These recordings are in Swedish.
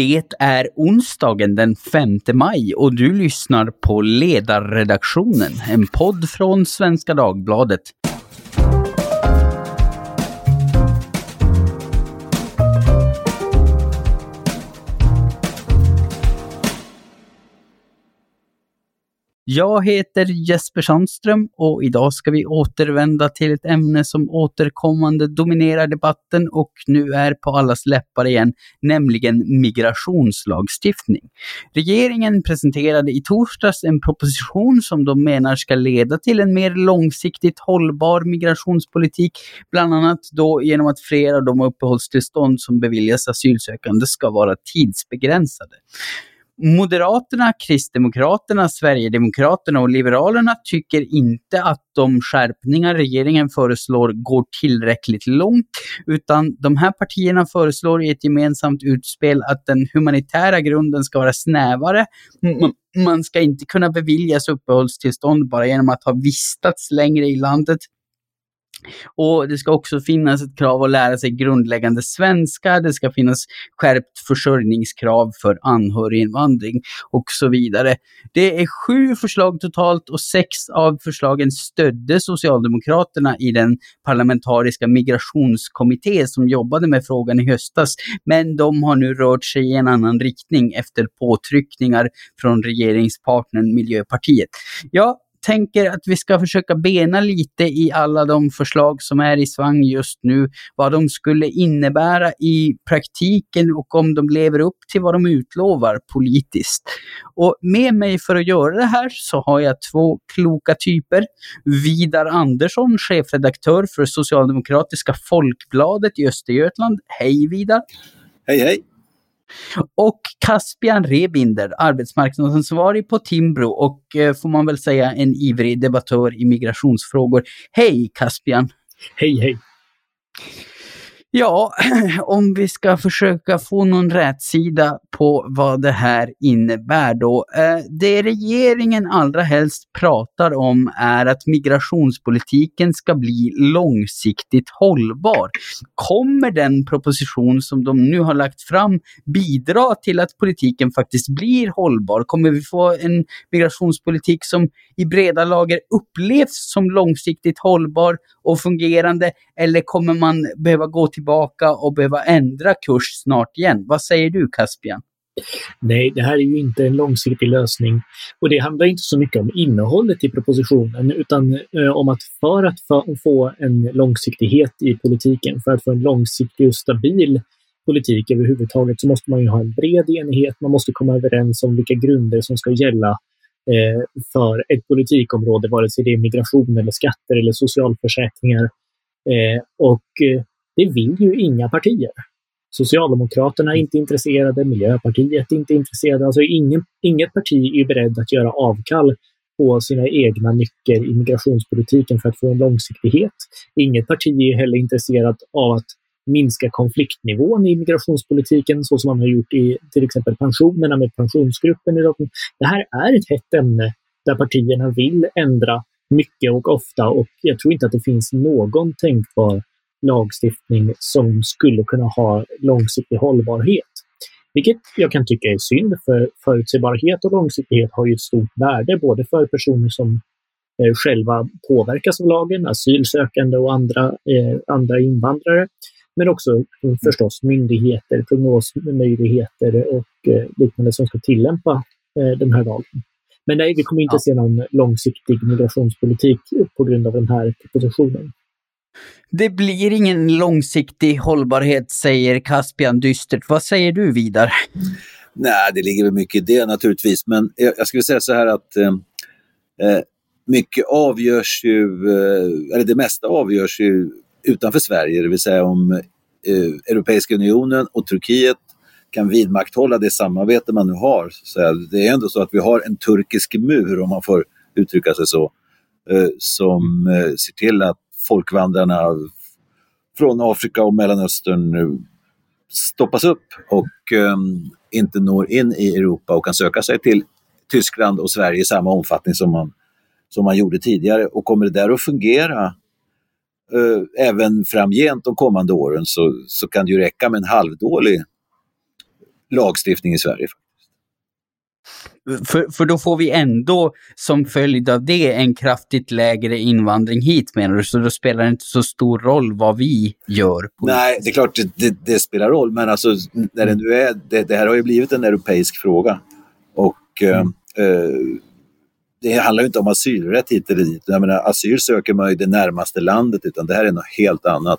Det är onsdagen den 5 maj och du lyssnar på Ledarredaktionen, en podd från Svenska Dagbladet. Jag heter Jesper Sandström och idag ska vi återvända till ett ämne som återkommande dominerar debatten och nu är på allas läppar igen, nämligen migrationslagstiftning. Regeringen presenterade i torsdags en proposition som de menar ska leda till en mer långsiktigt hållbar migrationspolitik, bland annat då genom att flera av de uppehållstillstånd som beviljas asylsökande ska vara tidsbegränsade. Moderaterna, Kristdemokraterna, Sverigedemokraterna och Liberalerna tycker inte att de skärpningar regeringen föreslår går tillräckligt långt, utan de här partierna föreslår i ett gemensamt utspel att den humanitära grunden ska vara snävare. Man ska inte kunna beviljas uppehållstillstånd bara genom att ha vistats längre i landet. Och det ska också finnas ett krav att lära sig grundläggande svenska, det ska finnas skärpt försörjningskrav för anhöriginvandring och så vidare. Det är sju förslag totalt och sex av förslagen stödde Socialdemokraterna i den parlamentariska migrationskommitté som jobbade med frågan i höstas. Men de har nu rört sig i en annan riktning efter påtryckningar från regeringspartnern Miljöpartiet. Ja, tänker att vi ska försöka bena lite i alla de förslag som är i svang just nu, vad de skulle innebära i praktiken och om de lever upp till vad de utlovar politiskt. Och med mig för att göra det här så har jag två kloka typer. Vidar Andersson, chefredaktör för Socialdemokratiska Folkbladet i Östergötland. Hej Vidar! Hej hej! Och Caspian Rebinder, arbetsmarknadsansvarig på Timbro och eh, får man väl säga en ivrig debattör i migrationsfrågor. Hej Caspian! Hej hej! Ja, om vi ska försöka få någon rätsida på vad det här innebär då. Eh, det regeringen allra helst pratar om är att migrationspolitiken ska bli långsiktigt hållbar. Kommer den proposition som de nu har lagt fram bidra till att politiken faktiskt blir hållbar? Kommer vi få en migrationspolitik som i breda lager upplevs som långsiktigt hållbar och fungerande? Eller kommer man behöva gå till tillbaka och behöva ändra kurs snart igen? Vad säger du Caspian? Nej, det här är ju inte en långsiktig lösning. Och det handlar inte så mycket om innehållet i propositionen, utan eh, om att för att få en långsiktighet i politiken, för att få en långsiktig och stabil politik överhuvudtaget, så måste man ju ha en bred enighet. Man måste komma överens om vilka grunder som ska gälla eh, för ett politikområde, vare sig det är migration eller skatter eller socialförsäkringar. Eh, och eh, det vill ju inga partier. Socialdemokraterna är inte intresserade, Miljöpartiet är inte intresserade. Alltså ingen, inget parti är beredd att göra avkall på sina egna nycker i migrationspolitiken för att få en långsiktighet. Inget parti är heller intresserat av att minska konfliktnivån i migrationspolitiken så som man har gjort i till exempel pensionerna med pensionsgruppen. Det här är ett hett ämne där partierna vill ändra mycket och ofta och jag tror inte att det finns någon tänkbar lagstiftning som skulle kunna ha långsiktig hållbarhet. Vilket jag kan tycka är synd, för förutsägbarhet och långsiktighet har ju ett stort värde både för personer som eh, själva påverkas av lagen, asylsökande och andra, eh, andra invandrare, men också förstås myndigheter, prognosmöjligheter och eh, liknande som ska tillämpa eh, den här lagen. Men nej, vi kommer inte ja. se någon långsiktig migrationspolitik på grund av den här propositionen. Det blir ingen långsiktig hållbarhet, säger Caspian dystert. Vad säger du, Vidar? Nej, det ligger väl mycket i det naturligtvis, men jag, jag skulle säga så här att eh, eh mycket avgörs ju, eh, eller det mesta avgörs ju utanför Sverige, det vill säga om eh, Europeiska unionen och Turkiet kan vidmakthålla det samarbete man nu har. Så det är ändå så att vi har en turkisk mur, om man får uttrycka sig så, eh, som eh, ser till att folkvandrarna från Afrika och Mellanöstern stoppas upp och um, inte når in i Europa och kan söka sig till Tyskland och Sverige i samma omfattning som man, som man gjorde tidigare. Och kommer det där att fungera uh, även framgent de kommande åren så, så kan det ju räcka med en halvdålig lagstiftning i Sverige. För, för då får vi ändå som följd av det en kraftigt lägre invandring hit menar du? Så då spelar det inte så stor roll vad vi gör? Nej, det är klart det, det, det, spelar roll, men alltså, när det, nu är, det, det, här har ju blivit en europeisk fråga. Och mm. eh, det handlar inte om asylrätt hit eller dit. Jag menar, asyl söker man i det närmaste landet, utan det här är något helt annat.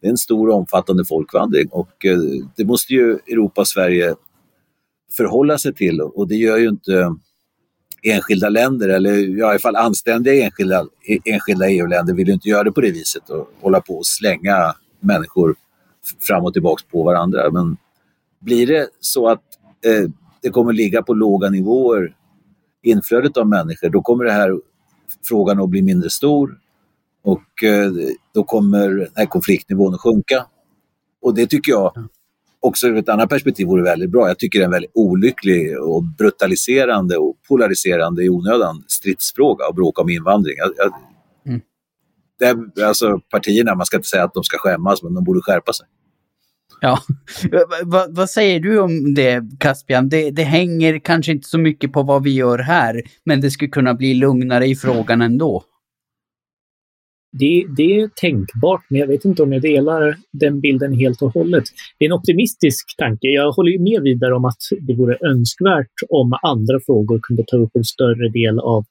Det är en stor omfattande folkvandring och eh, det måste ju Europa och Sverige förhålla sig till och det gör ju inte enskilda länder, eller i alla fall anständiga enskilda, e, enskilda EU-länder vill ju inte göra det på det viset och hålla på och slänga människor fram och tillbaks på varandra. Men blir det så att eh, det kommer ligga på låga nivåer, inflödet av människor, då kommer det här frågan att bli mindre stor och eh, då kommer den här konfliktnivån att sjunka. Och det tycker jag också ur ett annat perspektiv vore väldigt bra. Jag tycker det är en väldigt olycklig och brutaliserande och polariserande i onödan stridsfråga att bråka om invandring. Jag, jag, mm. det, alltså partierna, man ska inte säga att de ska skämmas, men de borde skärpa sig. Ja, vad, vad säger du om det Caspian? Det, det hänger kanske inte så mycket på vad vi gör här, men det skulle kunna bli lugnare i frågan ändå. Det, det, är tänkbart, men jag vet inte om jag delar den bilden helt och hållet. Det är en optimistisk tanke. Jag håller med vidare om att det vore önskvärt om andra frågor kunde ta upp en större del av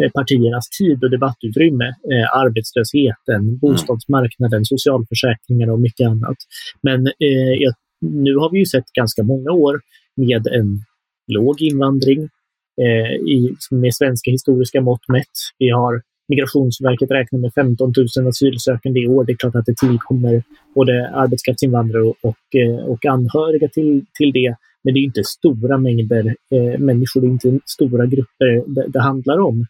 eh, partiernas tid och debattutrymme. Eh, arbetslösheten, mm. bostadsmarknaden, socialförsäkringar och mycket annat. Men eh, nu har vi ju sett ganska många år med en låg invandring eh, i, med svenska historiska mått mätt. Vi har Migrationsverket räknar med 15 000 asylsökande i år. Det är klart att det tillkommer både arbetskraftsinvandrare och, eh, och, anhöriga till, till det. Men det är inte stora mängder eh, människor, det är inte stora grupper det, det handlar om.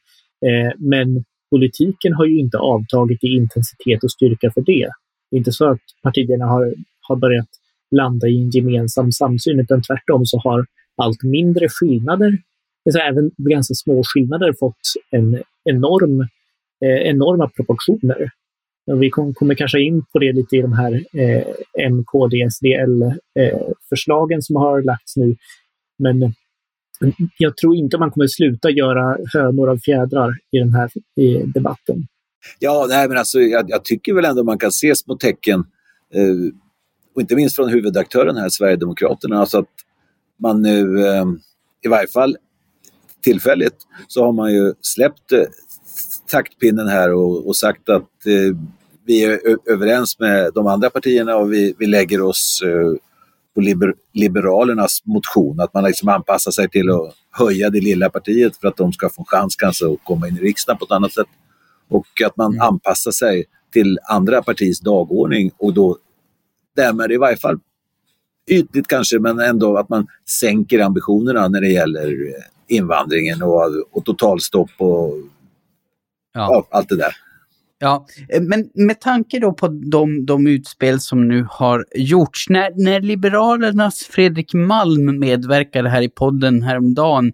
Eh, men politiken har ju inte avtagit i intensitet och styrka för det. Det är inte så att partierna har, har börjat landa i en gemensam samsyn, utan tvärtom så har allt mindre skillnader, alltså även ganska små skillnader, fått en enorm eh, enorma proportioner. Och vi kom, kommer kanske in på det lite i de här eh, MKD-SDL-förslagen eh, som har lagts nu. Men mm, jag tror inte man kommer sluta göra hönor av fjädrar i den här i debatten. Ja, nej, men alltså, jag, jag, tycker väl ändå man kan se små tecken, eh, och inte minst från huvudaktören här, Sverigedemokraterna, alltså att man nu, eh, i varje fall tillfälligt, så har man ju släppt eh, taktpinnen här och, och sagt att eh, vi är överens med de andra partierna och vi, vi lägger oss eh, på liber, Liberalernas motion, att man liksom anpassar sig till att höja det lilla partiet för att de ska få en chans kanske att komma in i riksdagen på ett annat sätt. Och att man mm. anpassar sig till andra partiers dagordning och då därmed i varje fall ytligt kanske, men ändå att man sänker ambitionerna när det gäller eh, invandringen och, och totalstopp och ja. allt det där. Ja, eh, men med tanke då på de, de utspel som nu har gjorts, när, när Liberalernas Fredrik Malm medverkade här i podden häromdagen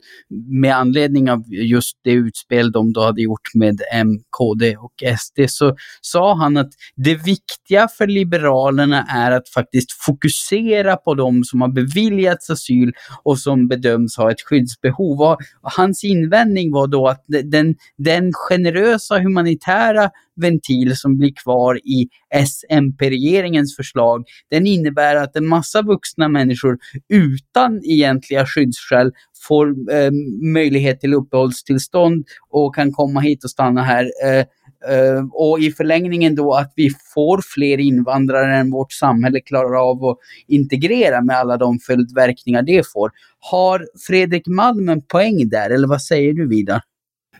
med anledning av just det utspel de då hade gjort med M, KD och SD, så sa han att det viktiga för Liberalerna är att faktiskt fokusera på de som har beviljats asyl och som bedöms ha ett skyddsbehov. Och hans invändning var då att den, den generösa humanitära ventil som blir kvar i SMP-regeringens förslag, den innebär att en massa vuxna människor utan egentliga skyddsskäl får eh, möjlighet till uppehållstillstånd och kan komma hit och stanna här. Eh, Uh, och i förlängningen då att vi får fler invandrare än vårt samhälle klarar av att integrera med alla de följdverkningar det får. Har Fredrik Malm en poäng där, eller vad säger du Vidar?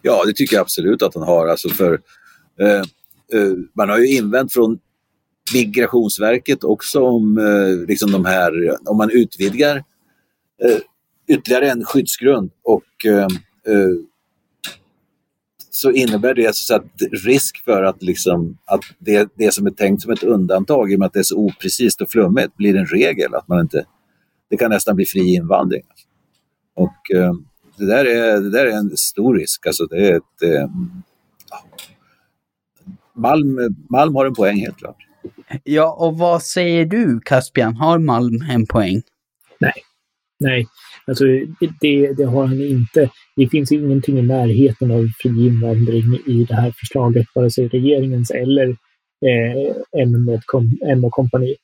Ja, det tycker jag absolut att han har. Alltså för Eh, eh, man har ju invänt från Migrationsverket också om eh, liksom de här, om man utvidgar ytterligare en skyddsgrund och så innebär det så att risk för att, liksom, att det, det som är tänkt som ett undantag, i och med att det är så oprecist och flummigt, blir en regel. Att man inte, det kan nästan bli fri invandring. Och eh, det, där är, det där är en stor risk. Alltså det är ett, eh, Malm, Malm har en poäng helt klart. Ja, och vad säger du Caspian? Har Malm en poäng? Nej. Nej, alltså det, det har han inte. Det finns ingenting i närheten av fri invandring i det här förslaget, vare sig regeringens eller eh, M och kompani.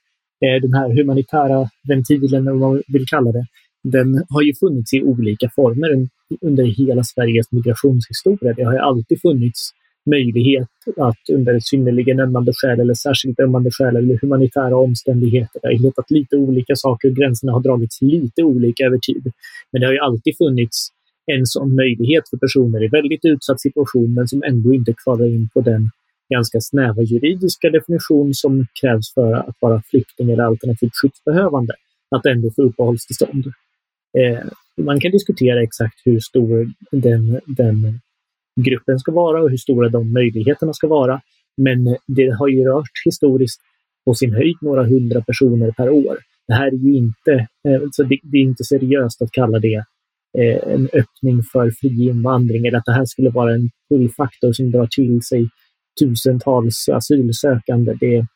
Eh, den här humanitära ventilen, eller vad man vill kalla det, den har ju funnits i olika former under hela Sveriges migrationshistoria. Det har ju alltid funnits möjlighet att under synnerligen ömmande skäl eller särskilt ömmande skäl eller humanitära omständigheter. Det har hittat lite olika saker och gränserna har dragits lite olika över tid. Men det har ju alltid funnits en sån möjlighet för personer i väldigt utsatt situation men som ändå inte kvalar in på den ganska snäva juridiska definition som krävs för att vara flykting eller alternativt skyddsbehövande, att ändå få uppehållstillstånd. Eh, man kan diskutera exakt hur stor den, den gruppen ska vara och hur stora de möjligheterna ska vara. Men eh, det har ju rört historiskt på sin höjd några hundra personer per år. Det här är ju inte, eh, så det, det är inte seriöst att kalla det eh, en öppning för fri invandring eller att det här skulle vara en pullfaktor som drar till sig tusentals asylsökande. Det,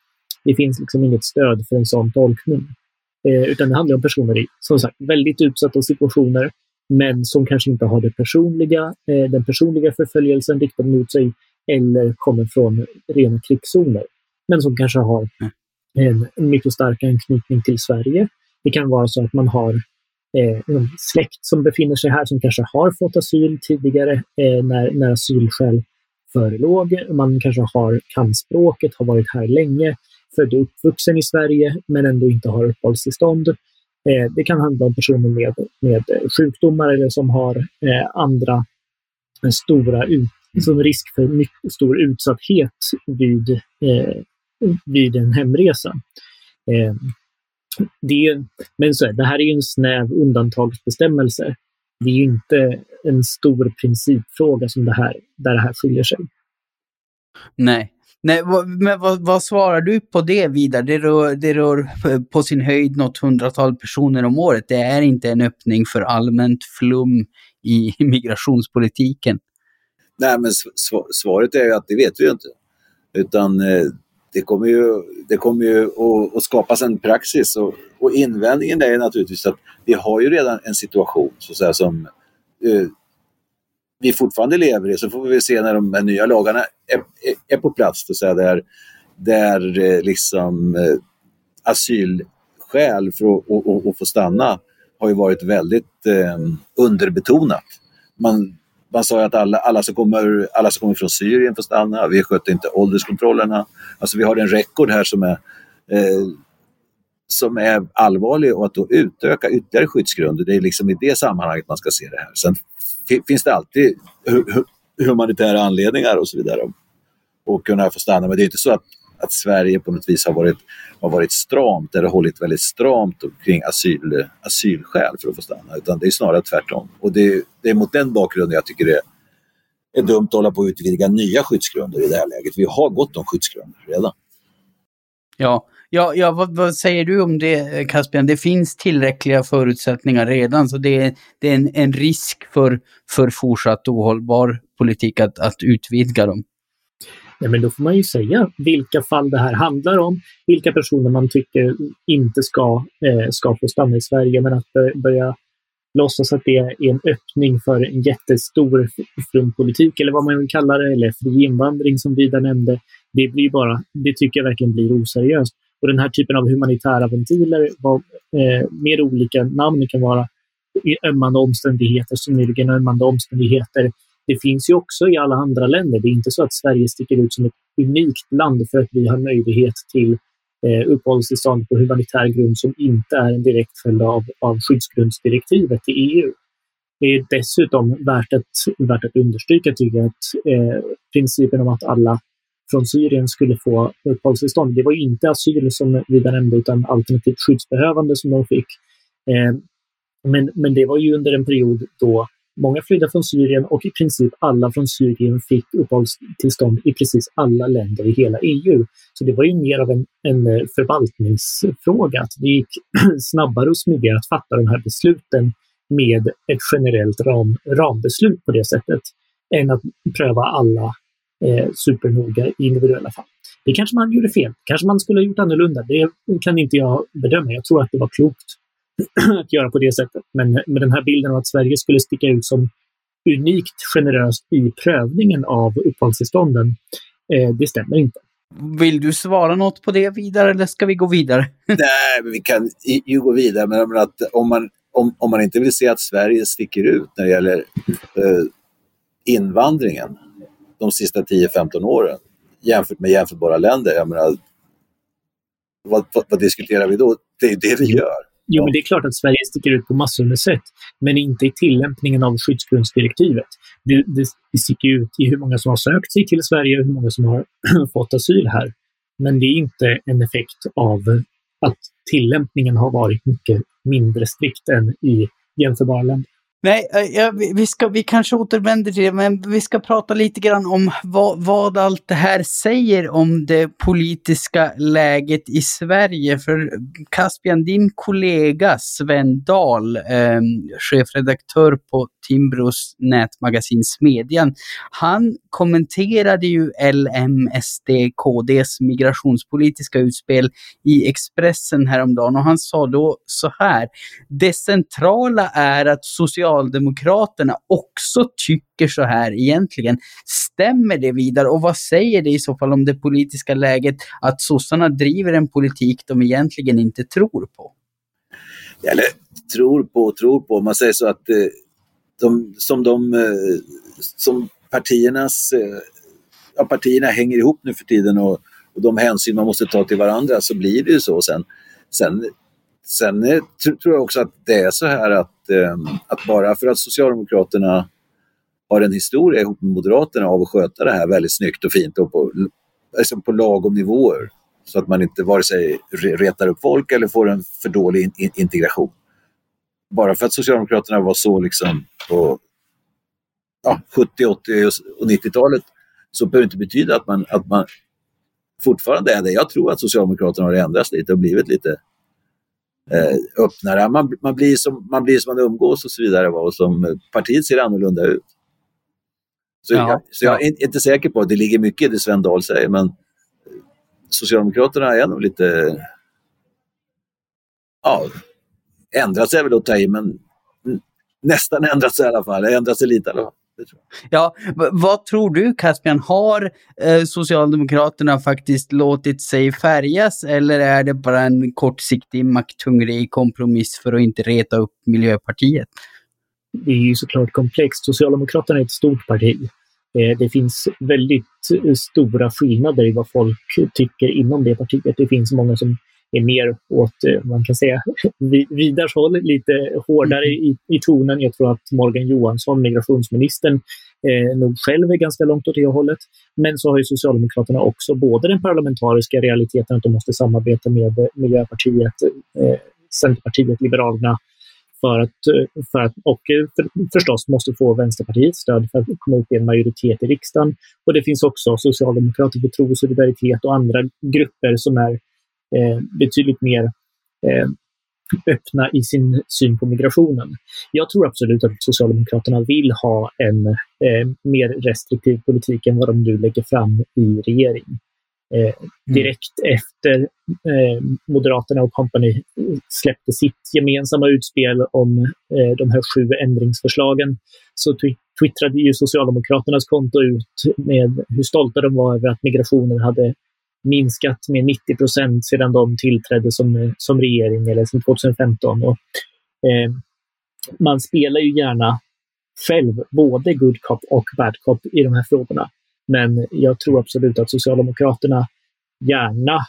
det finns liksom inget stöd för en sån tolkning. Eh, utan det handlar om personer i, som sagt, väldigt utsatta situationer men som kanske inte har det personliga, eh, den personliga förföljelsen riktad mot sig eller kommer från rena krigszoner. Men som kanske har en, en mycket stark anknytning till Sverige. Det kan vara så att man har eh, en släkt som befinner sig här som kanske har fått asyl tidigare eh, när, när asylskäl förelåg. Man kanske har, kan språket, har varit här länge, född och uppvuxen i Sverige men ändå inte har uppehållstillstånd. Eh, det kan handla om personer med, med sjukdomar eller som har eh, andra eh, stora ut, som risk för mycket stor utsatthet vid, eh, vid en hemresa. Eh, det, men så är, det här är ju en snäv undantagsbestämmelse. Det är ju inte en stor principfråga som det här, där det här skiljer sig. Nej, Nej, men vad, vad, svarar du på det vidare? Det rör, det rör eh, på sin höjd något hundratal personer om året. Det är inte en öppning för allmänt flum i migrationspolitiken. Nej, men svaret är ju att det vet vi ju inte. Utan eh, det kommer ju, det kommer ju att, att skapas en praxis och, och invändningen är naturligtvis att vi har ju redan en situation så att säga, som eh, vi fortfarande lever i, så får vi se när de här nya lagarna är, är, är på plats, så säga, där, där eh, liksom eh, asylskäl för att och, och, och få stanna har ju varit väldigt eh, underbetonat. Man, man sa ju att alla, alla, som kommer, alla som kommer från Syrien får stanna, vi skötte inte ålderskontrollerna. Alltså vi har en rekord här som är, eh, som är allvarlig och att då utöka ytterligare skyddsgrunder, det är liksom i det sammanhanget man ska se det här. Sen finns det alltid humanitära anledningar och så vidare och kunna få stanna. Men det är inte så att, att Sverige på något vis har varit, har varit stramt eller hållit väldigt stramt kring asyl, asylskäl för att få stanna, utan det är snarare tvärtom. Och det, det är mot den bakgrunden jag tycker det är dumt att hålla på att utvidga nya skyddsgrunder i det här läget. Vi har gott om skyddsgrunder redan. Ja, Ja, ja vad, vad, säger du om det eh, Caspian? Det finns tillräckliga förutsättningar redan så det är, det är en, en risk för, för fortsatt ohållbar politik att, att utvidga dem. Ja, men då får man ju säga vilka fall det här handlar om, vilka personer man tycker inte ska, eh, ska få stanna i Sverige, men att eh, börja låtsas att det är en öppning för en jättestor flumpolitik eller vad man vill kalla det, eller fri invandring som Vida nämnde. Det blir bara, det tycker jag verkligen blir oseriöst. Och den här typen av humanitära ventiler, vad eh, mer olika namn det kan vara, ömmande omständigheter, synnerligen ömmande omständigheter. Det finns ju också i alla andra länder. Det är inte så att Sverige sticker ut som ett unikt land för att vi har möjlighet till eh, uppehållstillstånd på humanitär grund som inte är en direkt följd av, av skyddsgrundsdirektivet i EU. Det är dessutom värt att, värt att understryka, tycker jag, att eh, principen om att alla från Syrien skulle få uppehållstillstånd. Det var inte asyl som vi nämnde, utan alternativt skyddsbehövande som de fick. Eh, men, men det var ju under en period då många flydde från Syrien och i princip alla från Syrien fick uppehållstillstånd i precis alla länder i hela EU. Så det var ju mer av en, en eh, förvaltningsfråga, att det gick snabbare och smidigare att fatta de här besluten med ett generellt ram, rambeslut på det sättet, än att pröva alla eh, supernoga i individuella fall. Det kanske man gjorde fel. kanske man skulle ha gjort annorlunda. Det kan inte jag bedöma. Jag tror att det var klokt att göra på det sättet. Men med den här bilden av att Sverige skulle sticka ut som unikt generöst i prövningen av uppehållstillstånden, eh, det stämmer inte. Vill du svara något på det vidare eller ska vi gå vidare? Nej, vi kan ju gå vidare, men att om man, om, om man inte vill se att Sverige sticker ut när det gäller eh, invandringen de sista 10-15 åren jämfört med jämförbara länder, jag menar, vad, vad, vad diskuterar vi då? Det är det vi gör. Jo, men det är klart att Sverige sticker ut på massor med sätt, men inte i tillämpningen av skyddsgrundsdirektivet. Det, det, det sticker ut i hur många som har sökt sig till Sverige och hur många som har fått asyl här. Men det är inte en effekt av att tillämpningen har varit mycket mindre strikt än i jämförbara länder. Nej, eh, ja, vi, vi, ska, vi kanske återvänder till det, men vi ska prata lite grann om vad, vad allt det här säger om det politiska läget i Sverige. För Caspian, din kollega Sven Dahl, eh, chefredaktör på Timbros nätmagasin Smedjan, han kommenterade ju LMSD-KDs migrationspolitiska utspel i Expressen häromdagen och han sa då så här. Det centrala är att Socialdemokraterna också tycker så här egentligen. Stämmer det vidare och vad säger det i så fall om det politiska läget att sossarna driver en politik de egentligen inte tror på? Eller tror på och tror på. om Man säger så att eh, de, som de eh, som partiernas, eh, ja, partierna hänger ihop nu för tiden och, och de hänsyn man måste ta till varandra så blir det ju så. Sen, sen, sen eh, tror jag också att det är så här att, att bara för att Socialdemokraterna har en historia ihop med Moderaterna av att sköta det här väldigt snyggt och fint och på, liksom på lagom nivåer så att man inte vare sig retar upp folk eller får en för dålig in integration. Bara för att Socialdemokraterna var så liksom på ja, 70, 80 och 90-talet så behöver det inte betyda att man, att man fortfarande är det. Jag tror att Socialdemokraterna har ändrats lite och blivit lite eh, öppnare. Man, man, blir som, man blir som man umgås och så vidare. Va? Och som, partiet ser annorlunda ut. Så, ja, jag, så jag är inte säker på att det ligger mycket i det Sven Dahl säger, men Socialdemokraterna är nog lite... Ja, ändrat sig väl att ta i, men nästan ändrat sig i alla fall. Ändrat sig lite i alla fall. Ja, vad tror du Caspian? Har eh, Socialdemokraterna faktiskt låtit sig färgas eller är det bara en kortsiktig makthungrig kompromiss för att inte reta upp Miljöpartiet? Det är ju såklart komplext. Socialdemokraterna är ett stort parti. Eh, det finns väldigt eh, stora skillnader i vad folk tycker inom det partiet. Det finns många som är mer åt, eh, man kan säga, Vidars håll, lite hårdare mm. i, i tonen. Jag tror att Morgan Johansson, migrationsministern, eh, nog själv är ganska långt åt det hållet. Men så har ju Socialdemokraterna också både den parlamentariska realiteten att de måste samarbeta med Miljöpartiet, eh, Centerpartiet, Liberalerna för att, eh, för att, och eh, för, förstås måste få Vänsterpartiets stöd för att komma upp i en majoritet i riksdagen. Och det finns också Socialdemokrater för tro och solidaritet och andra grupper som är betydligt mer eh, öppna i sin syn på migrationen. Jag tror absolut att Socialdemokraterna vill ha en eh, mer restriktiv politik än vad de nu lägger fram i regering. Eh, mm. direkt mm. efter eh, Moderaterna och kompani släppte sitt gemensamma utspel om eh, de här sju ändringsförslagen så twittrade ju Socialdemokraternas konto ut med hur stolta de var över att migrationen hade minskat med 90 procent sedan de tillträdde som, som regering, eller sedan 2015. Och, eh, man spelar ju gärna själv både good cop och bad cop i de här frågorna. Men jag tror absolut att Socialdemokraterna gärna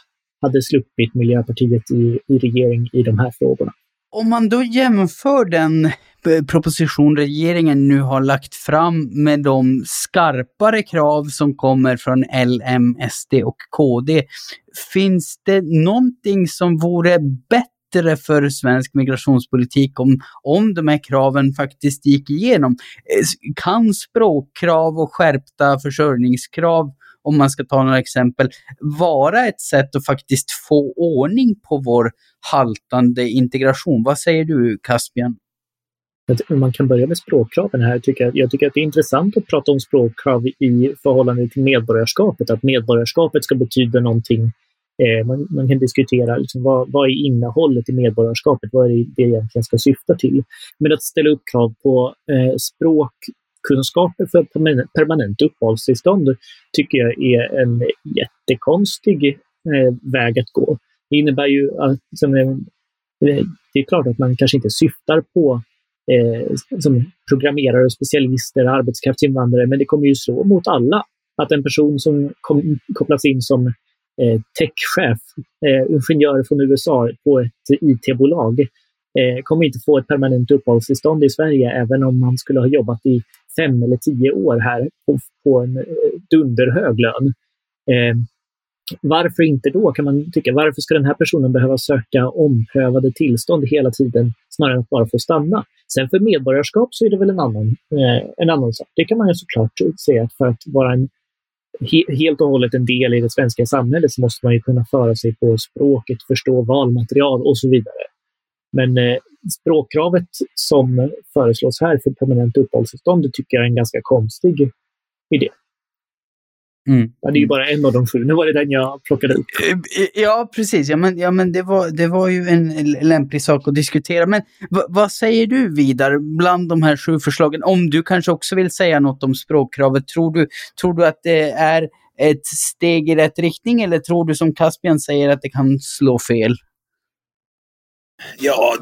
hade sluppit Miljöpartiet i, i regering i de här frågorna. Om man då jämför den eh, proposition regeringen nu har lagt fram med de skarpare krav som kommer från L, M, SD och KD. Finns det någonting som vore bättre för svensk migrationspolitik om, om de här kraven faktiskt gick igenom? Eh, kan språkkrav och skärpta försörjningskrav om man ska ta några exempel, vara ett sätt att faktiskt få ordning på vår haltande integration. Vad säger du, Caspian? Man kan börja med språkkraven här. Jag tycker, jag tycker att det är intressant att prata om språkkrav i förhållande till medborgarskapet. Att medborgarskapet ska betyda någonting Eh, man, man, kan diskutera liksom, vad, vad är innehållet i medborgarskapet, vad är det det egentligen ska syfta till. Men att ställa upp krav på eh, språkkunskaper för permanent uppehållstillstånd tycker jag är en jättekonstig eh, väg att gå. Det innebär ju att det är klart att man kanske inte syftar på eh, som programmerare, specialister, arbetskraftsinvandrare, men det kommer ju slå mot alla. Att en person som kom, kopplas in som eh, techchef, eh, ingenjör från USA på ett IT-bolag, eh, kommer inte få ett permanent uppehållstillstånd i Sverige även om man skulle ha jobbat i fem eller tio år här på, på en eh, dunderhög lön. Eh, varför inte då, kan man tycka. Varför ska den här personen behöva söka omprövade tillstånd hela tiden snarare än att bara få stanna? Sen för medborgarskap så är det väl en annan, eh, en annan sak. Det kan man ju såklart säga att för att vara en he, helt och hållet en del i det svenska samhället så måste man ju kunna föra sig på språket, förstå valmaterial och så vidare. Men eh, språkkravet som föreslås här för permanent uppehållstillstånd tycker jag är en ganska konstig idé. Mm. Ja, det är ju bara en av de sju. Nu var det den jag plockade upp. Eh, ja, precis. Ja, men, ja, men det, var, det var ju en lämplig sak att diskutera. Men vad säger du Vidar, bland de här sju förslagen? Om du kanske också vill säga något om språkkravet. Tror du, tror du att det är ett steg i rätt riktning eller tror du som Caspian säger att det kan slå fel? Ja,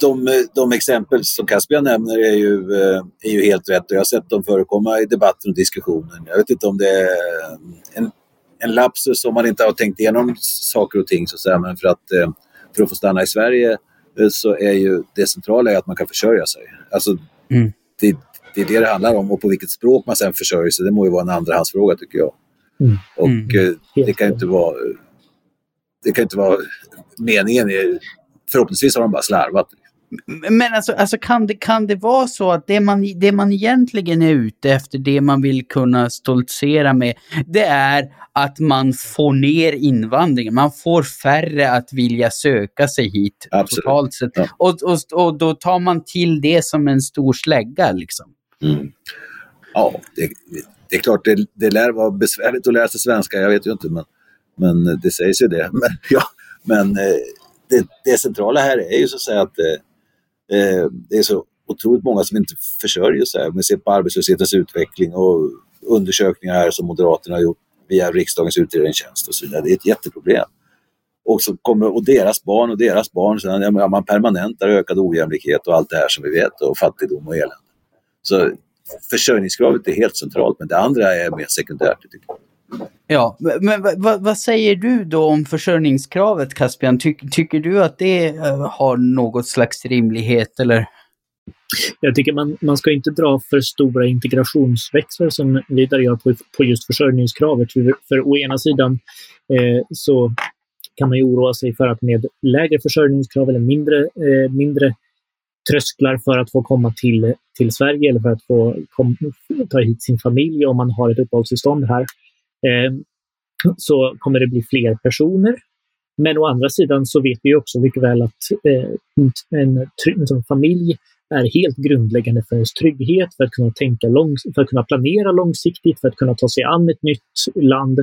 de, de exempel som Caspian nämner är ju, eh, är ju helt rätt och jag har sett dem förekomma i debatten och diskussionen. Jag vet inte om det är en, en lapsus om man inte har tänkt igenom saker och ting så att säga, men för att, eh, för att få stanna i Sverige eh, så är ju det centrala att man kan försörja sig. Alltså, mm. det, det är det det handlar om och på vilket språk man sen försörjer sig, det må ju vara en andrahandsfråga tycker jag. Mm. Och mm. det kan inte vara det kan inte vara meningen förhoppningsvis har de bara slarvat. Men alltså, alltså kan, det, kan det vara så att det man, det man egentligen är ute efter, det man vill kunna stoltsera med, det är att man får ner invandringen. Man får färre att vilja söka sig hit Absolut. totalt sett. Ja. Och, och, och då tar man till det som en stor slägga liksom. Mm. Ja, det, det, är klart det, det lär vara besvärligt att lära sig svenska, jag vet ju inte, men, men det sägs ju det. Men, ja, men eh, det, det centrala här är ju så att säga att eh, eh det är så otroligt många som inte försörjer sig. Om vi ser på arbetslöshetens utveckling och undersökningar här som Moderaterna har gjort via riksdagens utredningstjänst och så vidare. Det är ett jätteproblem. Och, så kommer, och deras barn och deras barn, sen, ja, man permanentar ökad ojämlikhet och allt det här som vi vet och fattigdom och elände. Så försörjningskravet är helt centralt men det andra är mer sekundärt. Tycker jag. Ja, men vad, vad säger du då om försörjningskravet Caspian? Ty, tycker du att det uh, har något slags rimlighet eller? Jag tycker man, man ska inte dra för stora integrationsväxlar som vidare gör på, på just försörjningskravet. För, för å ena sidan eh, så kan man ju oroa sig för att med lägre försörjningskrav eller mindre, eh, mindre trösklar för att få komma till, till Sverige eller för att få kom, ta hit sin familj om man har ett uppehållstillstånd här, eh, Ehm, så kommer det bli fler personer. Men å andra sidan så vet vi också mycket väl att eh, en, en familj är helt grundläggande för ens trygghet, för att kunna tänka lång, för att kunna planera långsiktigt, för att kunna ta sig an ett nytt land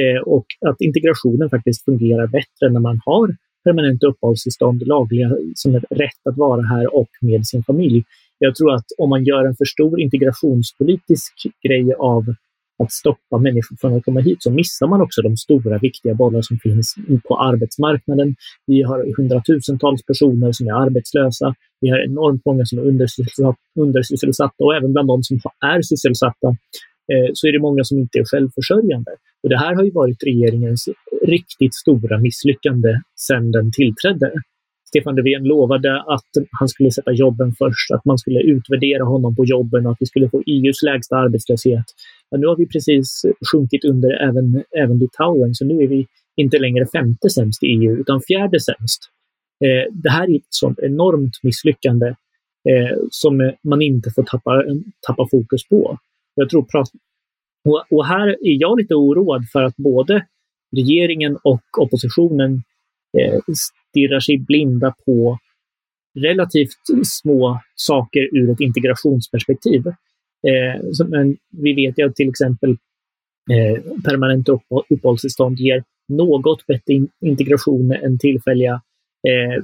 eh, och att integrationen faktiskt fungerar bättre när man har permanent uppehållstillstånd, lagliga som är rätt att vara här och med sin familj. Jag tror att om man gör en för stor integrationspolitisk grej av att stoppa människor från att komma hit så missar man också de stora viktiga bollar som finns på arbetsmarknaden. Vi har hundratusentals personer som är arbetslösa. Vi har enormt många som är undersysselsatta, och även bland de som är sysselsatta eh, så är det många som inte är självförsörjande. Och det här har ju varit regeringens riktigt stora misslyckande sedan den tillträdde. Stefan Löfven lovade att han skulle sätta jobben först, att man skulle utvärdera honom på jobben och att vi skulle få EUs lägsta arbetslöshet. Men nu har vi precis sjunkit under även, även Litauen, så nu är vi inte längre femte sämst i EU, utan fjärde sämst. Eh, det här är ett sånt enormt misslyckande eh, som man inte får tappa, tappa fokus på. Jag tror och, och här är jag lite oroad för att både regeringen och oppositionen eh, stirrar sig blinda på relativt små saker ur ett integrationsperspektiv. Eh, men vi vet ju att till exempel eh, permanent upp, uppehållstillstånd ger något bättre in integration än tillfälliga. Eh,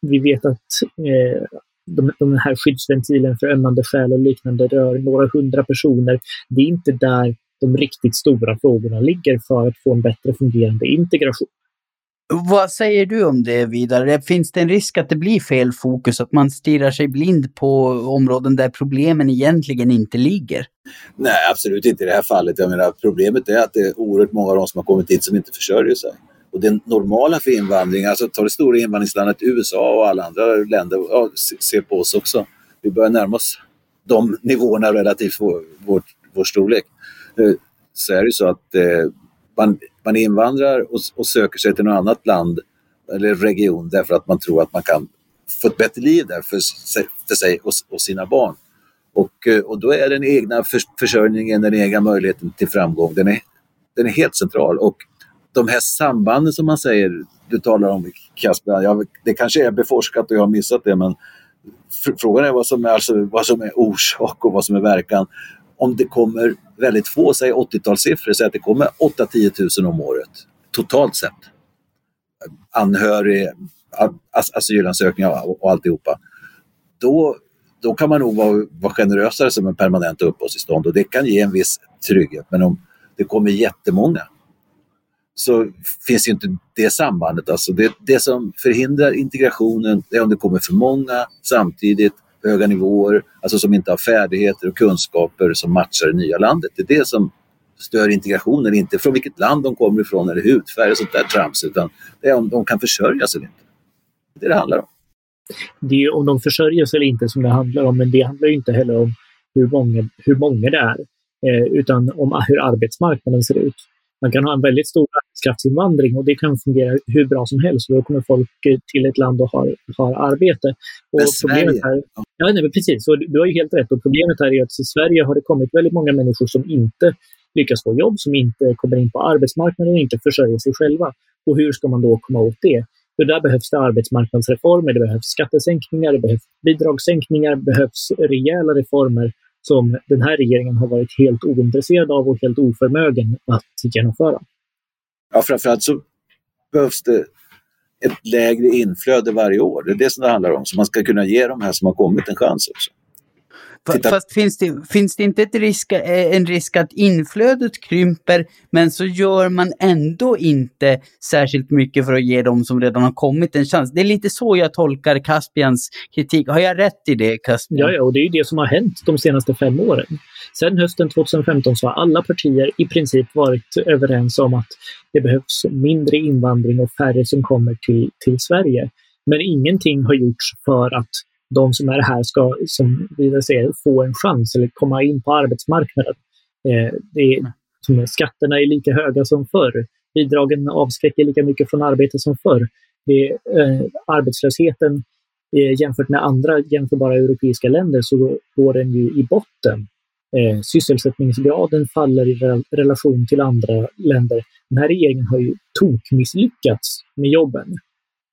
vi vet att eh, de, de här skyddsventilen för ömmande skäl och liknande rör några hundra personer. Det är inte där de riktigt stora frågorna ligger för att få en bättre fungerande integration. Vad säger du om det vidare? Finns det en risk att det blir fel fokus, att man stirrar sig blind på områden där problemen egentligen inte ligger? Nej, absolut inte i det här fallet. Jag menar, problemet är att det är oerhört många av de som har kommit hit som inte försörjer sig. Och det normala för invandring, alltså ta det stora invandringslandet USA och alla andra länder, ja, se på oss också. Vi börjar närma oss de nivåerna relativt vår, vår, vår storlek. Eh, så är det så att eh, man, man invandrar och, och söker sig till något annat land eller region därför att man tror att man kan få ett bättre liv där för sig, för sig och, och, sina barn. Och, eh, och då är den egna för, försörjningen, den egna möjligheten till framgång, den är, den är helt central. Och de här sambanden som man säger, du talar om Kasper, ja, det kanske är beforskat och jag har missat det, men frågan är vad som är, alltså, vad som är orsak och vad som är verkan. Om det kommer väldigt få, säg 80-talssiffror, säg att det kommer 8-10 000 om året totalt sett. Anhörig, asylansökningar och alltihopa. Då, då kan man nog vara, vara generösare som en permanent uppehållstillstånd och det kan ge en viss trygghet. Men om det kommer jättemånga så finns ju inte det sambandet. Alltså det, det som förhindrar integrationen är om det kommer för många samtidigt, höga nivåer, alltså som inte har färdigheter och kunskaper som matchar det nya landet. Det är det som stör integrationen, inte från vilket land de kommer ifrån eller hudfärg och sånt där trams, utan det är om de kan försörja sig eller inte. Det är det det handlar om. Det är om de försörjer sig eller inte som det handlar om, men det handlar inte heller om hur många, hur många det är, eh, utan om hur arbetsmarknaden ser ut. Man kan ha en väldigt stor arbetskraftsinvandring och det kan fungera hur bra som helst. Då kommer folk till ett land och har, har arbete. Och problemet här, ja, nej, precis. Och du har ju helt rätt. Och problemet här är att i Sverige har det kommit väldigt många människor som inte lyckas få jobb, som inte kommer in på arbetsmarknaden och inte försörjer sig själva. Och hur ska man då komma åt det? För där behövs det arbetsmarknadsreformer, det behövs skattesänkningar, det behövs bidragssänkningar, det behövs rejäla reformer som den här regeringen har varit helt ointresserad av och helt oförmögen att genomföra. Ja, framförallt så behövs det ett lägre inflöde varje år. Det är det som det handlar om. Så man ska kunna ge de här som har kommit en chans också. Titta. Fast finns det, finns det inte ett risk, eh, en risk att inflödet krymper, men så gör man ändå inte särskilt mycket för att ge dem som redan har kommit en chans? Det är lite så jag tolkar Caspians kritik. Har jag rätt i det, Caspian? Ja, ja, och det är ju det som har hänt de senaste fem åren. Sedan hösten 2015 så har alla partier i princip varit överens om att det behövs mindre invandring och färre som kommer till, till Sverige. Men ingenting har gjorts för att de som är här ska, som vi säger, få en chans eller komma in på arbetsmarknaden. Eh, det är, som skatterna är lika höga som förr. Bidragen avskräcker lika mycket från arbete som förr. Det, eh, arbetslösheten eh, jämfört med andra jämförbara europeiska länder så går den ju i botten. Eh, sysselsättningsgraden faller i re relation till andra länder. Den här regeringen har ju tokmisslyckats med jobben.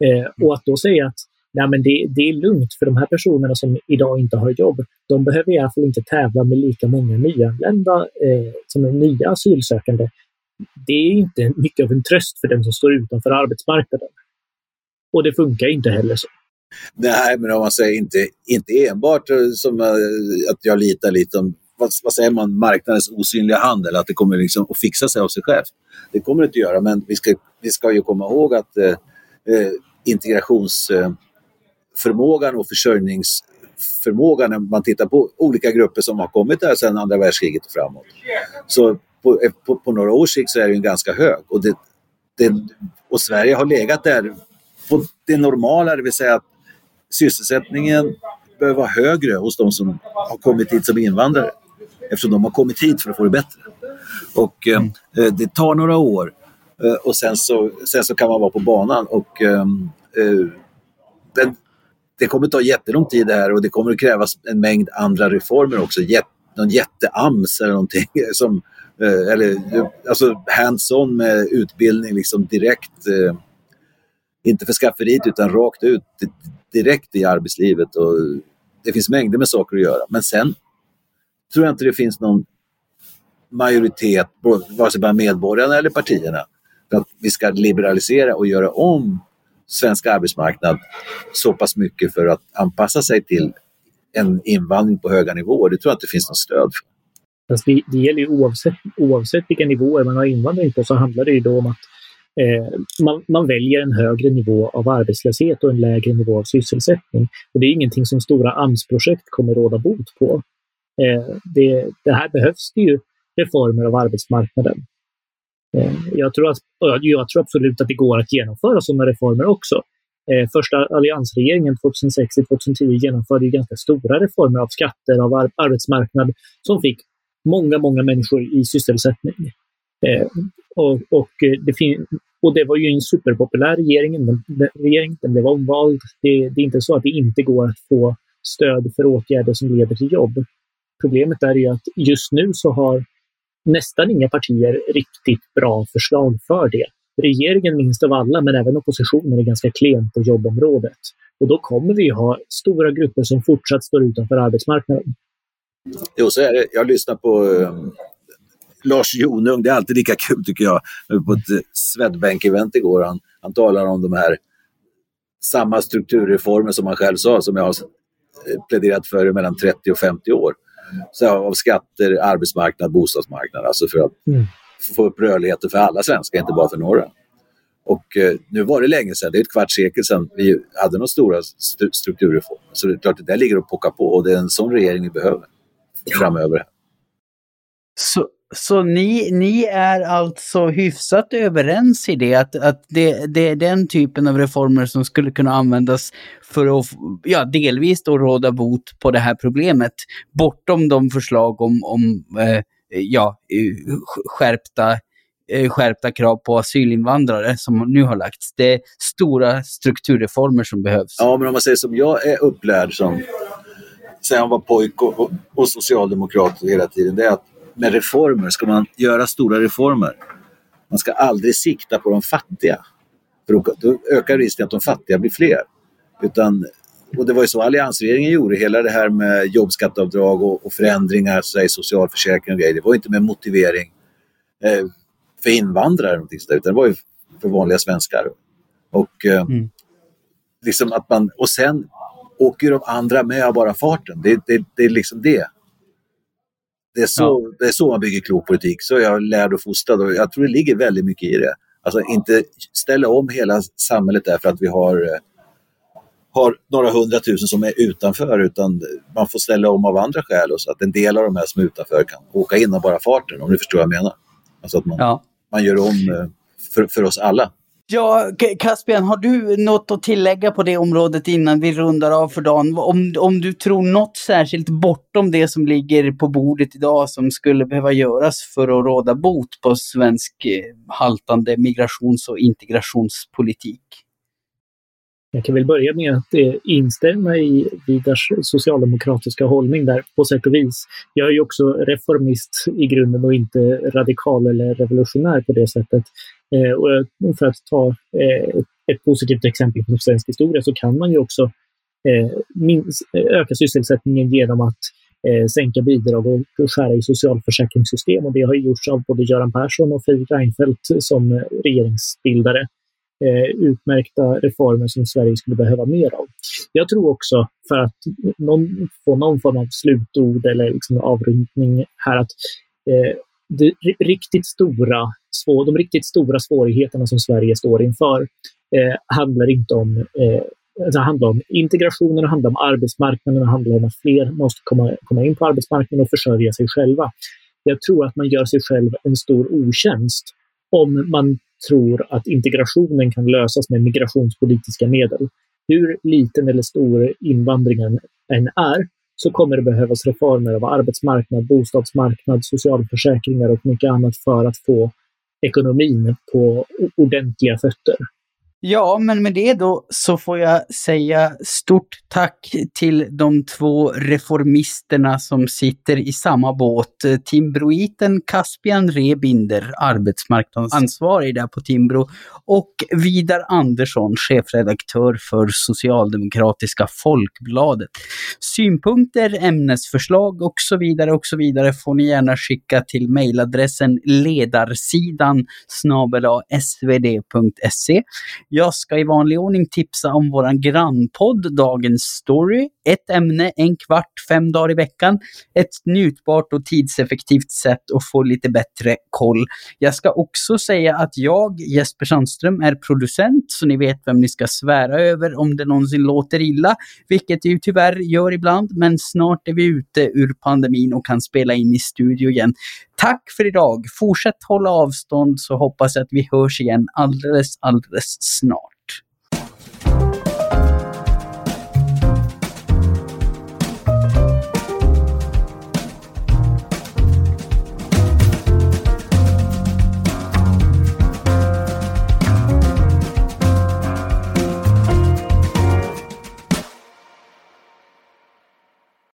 Eh, och att då säga att nej, men det, det är lugnt för de här personerna som idag inte har jobb. De behöver i alla fall inte tävla med lika många nyanlända eh, som är nya asylsökande. Det är inte mycket av en tröst för den som står utanför arbetsmarknaden. Och det funkar inte heller så. Nej, men om man säger inte, inte enbart eh, som eh, att jag litar lite om vad, vad, säger man, marknadens osynliga handel, att det kommer liksom att fixa sig av sig självt. Det kommer det inte att göra, men vi ska, vi ska ju komma ihåg att eh, eh integrations... Eh, förmågan och försörjningsförmågan när man tittar på olika grupper som har kommit där sedan andra världskriget och framåt. Så på, på, på några års sikt så är den ganska hög. Och, det, det, och Sverige har legat där på det normala, det vill säga att sysselsättningen behöver vara högre hos de som har kommit hit som invandrare. Eftersom de har kommit hit för att få det bättre. Och eh, eh det tar några år eh, och sen så, sen så kan man vara på banan. Och eh, eh den, det kommer ta jättelång tid det här och det kommer att krävas en mängd andra reformer också. Jätt, någon jätte-AMS eller någonting. Som, eh, eller, alltså hands-on med utbildning liksom direkt. Eh, inte för skafferiet utan rakt ut direkt i arbetslivet. Och det finns mängder med saker att göra. Men sen tror jag inte det finns någon majoritet, vare sig bland medborgarna eller partierna, För att vi ska liberalisera och göra om svensk arbetsmarknad så pass mycket för att anpassa sig till en invandring på höga nivåer. Det tror jag inte finns något stöd för. Alltså det, det gäller ju oavsett, oavsett vilka nivåer man har invandring på så handlar det ju då om att eh, man, man, väljer en högre nivå av arbetslöshet och en lägre nivå av sysselsättning. Och det är ingenting som stora AMS-projekt kommer råda bot på. Eh, det, det, här behövs det ju reformer av arbetsmarknaden. Eh, jag, tror att, jag tror absolut att det går att genomföra sådana reformer också. Eh, första alliansregeringen 2006-2010 genomförde ganska stora reformer av skatter, av arbetsmarknad som fick många, många människor i sysselsättning. Eh, och, och, det och det var ju en superpopulär regering. Den, den, regering, den blev omvald. Det, det, är inte så att det inte går att få stöd för åtgärder som leder till jobb. Problemet är ju att just nu så har nästan inga partier riktigt bra förslag för det. Regeringen minst av alla, men även oppositionen är ganska klen på jobbområdet. Och då kommer vi ha stora grupper som fortsatt står utanför arbetsmarknaden. Jo, så är det. Jag lyssnar på um, Lars Jonung, det är alltid lika kul tycker jag, på ett eh, Swedbank-event igår. Han, han talar om de här samma strukturreformer som han själv sa, som jag har eh, pläderat för i mellan 30 och 50 år. Så av skatter, arbetsmarknad, bostadsmarknad, alltså för att mm. få upp rörligheten för alla svenskar, inte bara för några. Och eh, nu var det länge sedan, det är ett kvarts sekel sedan vi hade några stora st strukturreformer. Så det är klart, det där ligger och pockar på och det är en sån regering vi behöver framöver. Så, så ni, ni är alltså hyfsat överens i det, att, att det, det är den typen av reformer som skulle kunna användas för att ja, delvis då råda bot på det här problemet, bortom de förslag om, om eh, ja, eh, skärpta eh, skärpta krav på asylinvandrare som nu har lagts. Det är stora strukturreformer som behövs. Ja, men om man säger som jag är upplärd som sen jag var pojk och, och, och socialdemokrat hela tiden, det är att med reformer, ska man göra stora reformer, man ska aldrig sikta på de fattiga. För då ökar risken att de fattiga blir fler. Utan, och det var ju så alliansregeringen gjorde, hela det här med jobbskatteavdrag och, och förändringar så i socialförsäkring och grejer, det var inte med motivering eh, för invandrare, utan det var ju för vanliga svenskar. Och, eh, mm. liksom att man, och sen åker de andra med av bara farten. Det, det, det är liksom det. Det är, så, ja. det är så man bygger klok politik. Så är jag lärd och fostrad och jag tror det ligger väldigt mycket i det. Alltså inte ställa om hela samhället därför att vi har, eh, har några hundratusen som är utanför utan man får ställa om av andra skäl och så att en del av de här som är utanför kan åka in av bara farten om ni förstår vad jag menar. Alltså att man, ja. man gör om eh, för, för oss alla. Ja, Caspian, har du något att tillägga på det området innan vi rundar av för dagen? Om, om du tror något särskilt bortom det som ligger på bordet idag som skulle behöva göras för att råda bot på svensk eh, haltande migrations och integrationspolitik? Jag kan väl börja med att eh, instämma i Vidars socialdemokratiska hållning där på sätt och vis. Jag är ju också reformist i grunden och inte radikal eller revolutionär på det sättet. Eh, och för att ta eh, ett positivt exempel från svensk historia så kan man ju också eh, öka sysselsättningen genom att eh, sänka bidrag och skära i socialförsäkringssystem. Och det har gjorts av både Göran Persson och Fredrik Reinfeldt som eh, regeringsbildare. Eh, utmärkta reformer som Sverige skulle behöva mer av. Jag tror också, för att någon, få någon form av slutord eller liksom avrundning här, att det riktigt stora, svår, de riktigt stora svårigheterna som Sverige står inför eh, handlar inte om eh, det handlar om integrationen, det handlar om arbetsmarknaden, det handlar om att fler måste komma, komma in på arbetsmarknaden och försörja sig själva. Jag tror att man gör sig själv en stor otjänst om man tror att integrationen kan lösas med migrationspolitiska medel. Hur liten eller stor invandringen än är, så kommer det behövas reformer av arbetsmarknad, bostadsmarknad, socialförsäkringar och mycket annat för att få ekonomin på ordentliga fötter. Ja, men med det då så får jag säga stort tack till de två reformisterna som sitter i samma båt. Timbroiten Caspian Rebinder, arbetsmarknadsansvarig där på Timbro, och Vidar Andersson, chefredaktör för Socialdemokratiska Folkbladet. Synpunkter, ämnesförslag och så vidare och så vidare får ni gärna skicka till mejladressen ledarsidan snabel svd.se. Jag ska i vanlig ordning tipsa om våran grannpodd Dagens Story. Ett ämne, en kvart, fem dagar i veckan. Ett njutbart och tidseffektivt sätt att få lite bättre koll. Jag ska också säga att jag, Jesper Sandström, är producent, så ni vet vem ni ska svära över om det någonsin låter illa, vilket det ju tyvärr gör ibland, men snart är vi ute ur pandemin och kan spela in i studio igen. Tack för idag! Fortsätt hålla avstånd så hoppas jag att vi hörs igen alldeles, alldeles snart.